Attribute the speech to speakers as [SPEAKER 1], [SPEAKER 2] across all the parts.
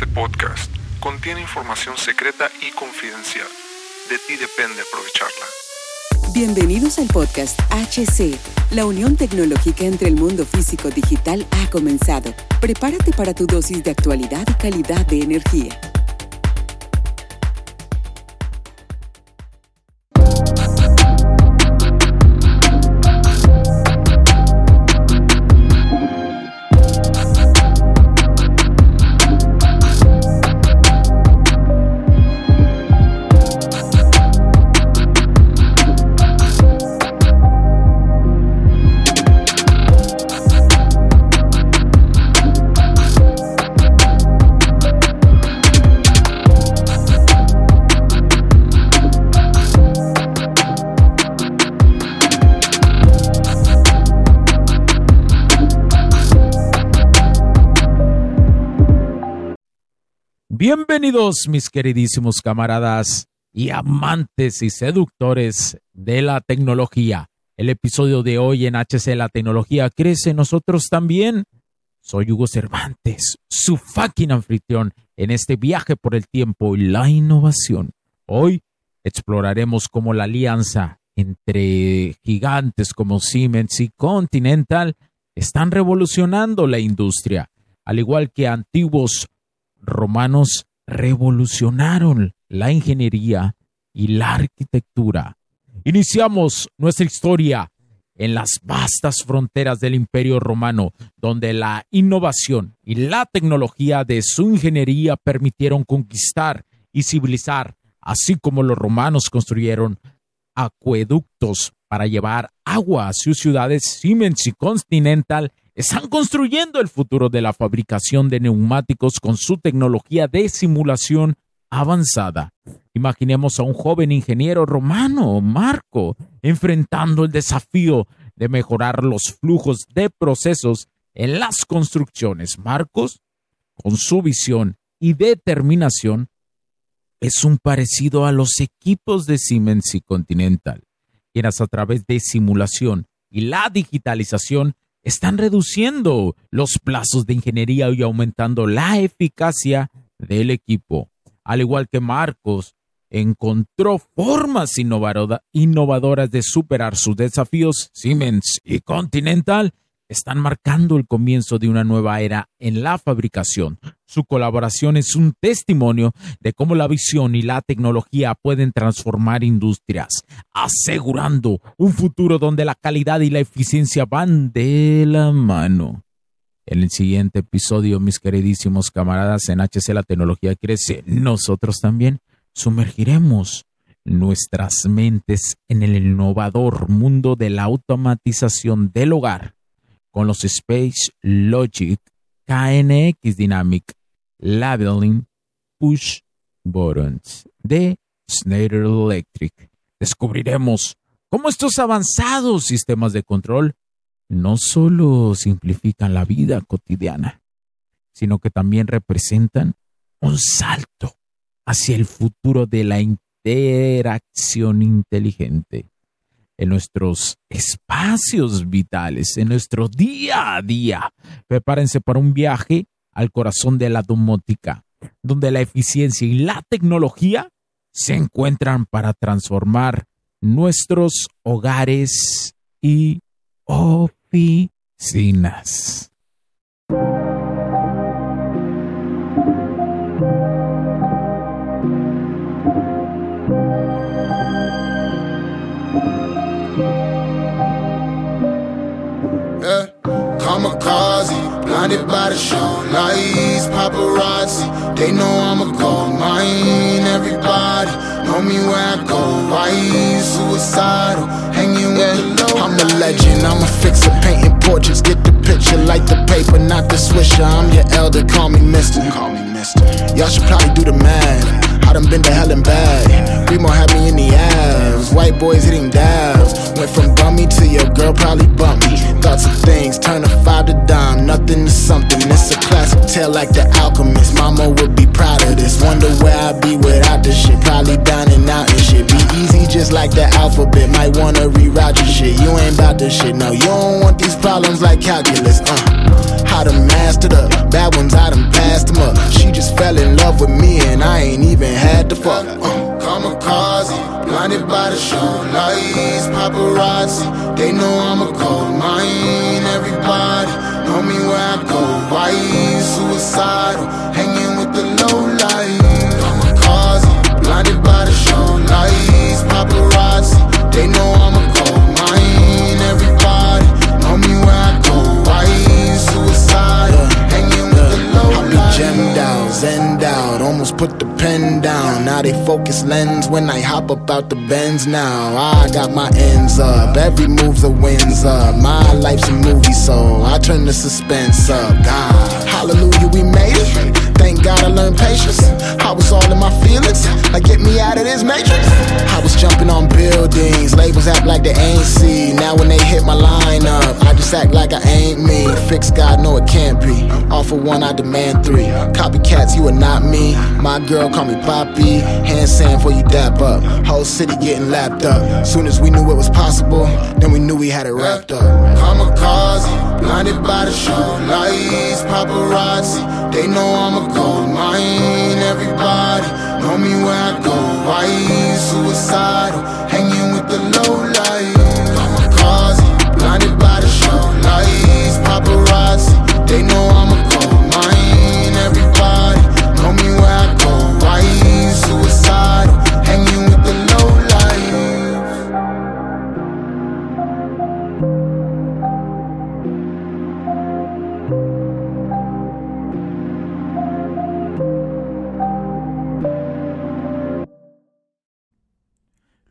[SPEAKER 1] Este podcast contiene información secreta y confidencial. De ti depende aprovecharla.
[SPEAKER 2] Bienvenidos al podcast HC. La unión tecnológica entre el mundo físico digital ha comenzado. Prepárate para tu dosis de actualidad y calidad de energía.
[SPEAKER 3] Bienvenidos mis queridísimos camaradas y amantes y seductores de la tecnología. El episodio de hoy en HC La Tecnología crece nosotros también. Soy Hugo Cervantes, su fucking anfitrión en este viaje por el tiempo y la innovación. Hoy exploraremos cómo la alianza entre gigantes como Siemens y Continental están revolucionando la industria, al igual que antiguos romanos revolucionaron la ingeniería y la arquitectura. Iniciamos nuestra historia en las vastas fronteras del Imperio Romano, donde la innovación y la tecnología de su ingeniería permitieron conquistar y civilizar, así como los romanos construyeron acueductos para llevar agua a sus ciudades, Siemens y Continental están construyendo el futuro de la fabricación de neumáticos con su tecnología de simulación avanzada. Imaginemos a un joven ingeniero romano, Marco, enfrentando el desafío de mejorar los flujos de procesos en las construcciones. Marcos, con su visión y determinación, es un parecido a los equipos de Siemens y Continental, quienes a través de simulación y la digitalización están reduciendo los plazos de ingeniería y aumentando la eficacia del equipo. Al igual que Marcos, encontró formas innovadoras de superar sus desafíos, Siemens y Continental están marcando el comienzo de una nueva era en la fabricación. Su colaboración es un testimonio de cómo la visión y la tecnología pueden transformar industrias, asegurando un futuro donde la calidad y la eficiencia van de la mano. En el siguiente episodio, mis queridísimos camaradas, en HC la tecnología crece, nosotros también sumergiremos nuestras mentes en el innovador mundo de la automatización del hogar con los Space Logic KNX Dynamic Labeling Push Buttons de Schneider Electric. Descubriremos cómo estos avanzados sistemas de control no solo simplifican la vida cotidiana, sino que también representan un salto hacia el futuro de la interacción inteligente en nuestros espacios vitales, en nuestro día a día. Prepárense para un viaje al corazón de la domótica, donde la eficiencia y la tecnología se encuentran para transformar nuestros hogares y oficinas.
[SPEAKER 4] kamikaze, blinded by the show lights, paparazzi. They know I'm a gold mine. Everybody know me where I go. Suicidal? Hanging with the low. I'm a legend. I'm a fixer, painting portraits. Get the picture, like the paper, not the swisher. I'm your elder. Call me Mister. Call me Mister. Y'all should probably do the math. I done been to hell and back. Remo had me in the ass. White boys hitting dabs. Went from bummy to your girl probably bump me. Thoughts of things, turn to dime. Nothing to something. It's a classic tale like the alchemist. Mama would be proud of this. Wonder where I'd be without this shit. Probably and out and shit. Be easy just like the alphabet. Might wanna reroute your shit. You ain't about this shit. No, you don't want these problems like calculus. Uh. I done mastered her. Bad ones, I done passed them up. She just fell in love with me, and I ain't even had to fuck. Uh, kamikaze, blinded by the show lights, paparazzi. They know I'm a gold mine. Everybody suicidal? Hanging with the low light. Kamikaze, blinded by the show lights, paparazzi. They know I'm a gold mine. Everybody know me where I go. Why suicidal? Hanging with the low light. I be gemmed out, zenned out, almost put the pen down. Now they focus lens when I hop up out the bends now. I got my ends up, every move's a wins up. My life's a movie, so turn the suspense up. God, hallelujah, we made it. Thank God I learned patience. I was all in my feelings, like get me out of this matrix. I was jumping on buildings, labels act like they ain't see. Now when they hit my line up, I just act like I ain't me. Fix God, no it can't be. Offer one, I demand three. Copycats, you are not me. My girl call me Poppy. Hand sand for you dap up. Whole city getting lapped up. Soon as we knew it was possible, then we knew we had it wrapped up. Kamikaze, blinded by the show lights, paparazzi. They know I'm a gold mine. Everybody know me where I go. Why suicidal? Hanging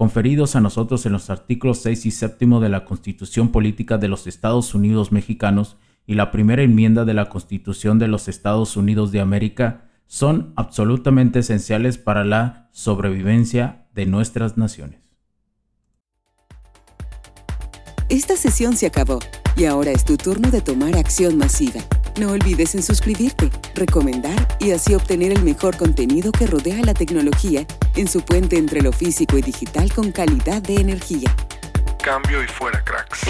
[SPEAKER 3] conferidos a nosotros en los artículos 6 y 7 de la Constitución Política de los Estados Unidos Mexicanos y la primera enmienda de la Constitución de los Estados Unidos de América son absolutamente esenciales para la sobrevivencia de nuestras naciones.
[SPEAKER 2] Esta sesión se acabó y ahora es tu turno de tomar acción masiva. No olvides en suscribirte, recomendar y así obtener el mejor contenido que rodea la tecnología en su puente entre lo físico y digital con calidad de energía.
[SPEAKER 1] Cambio y fuera, cracks.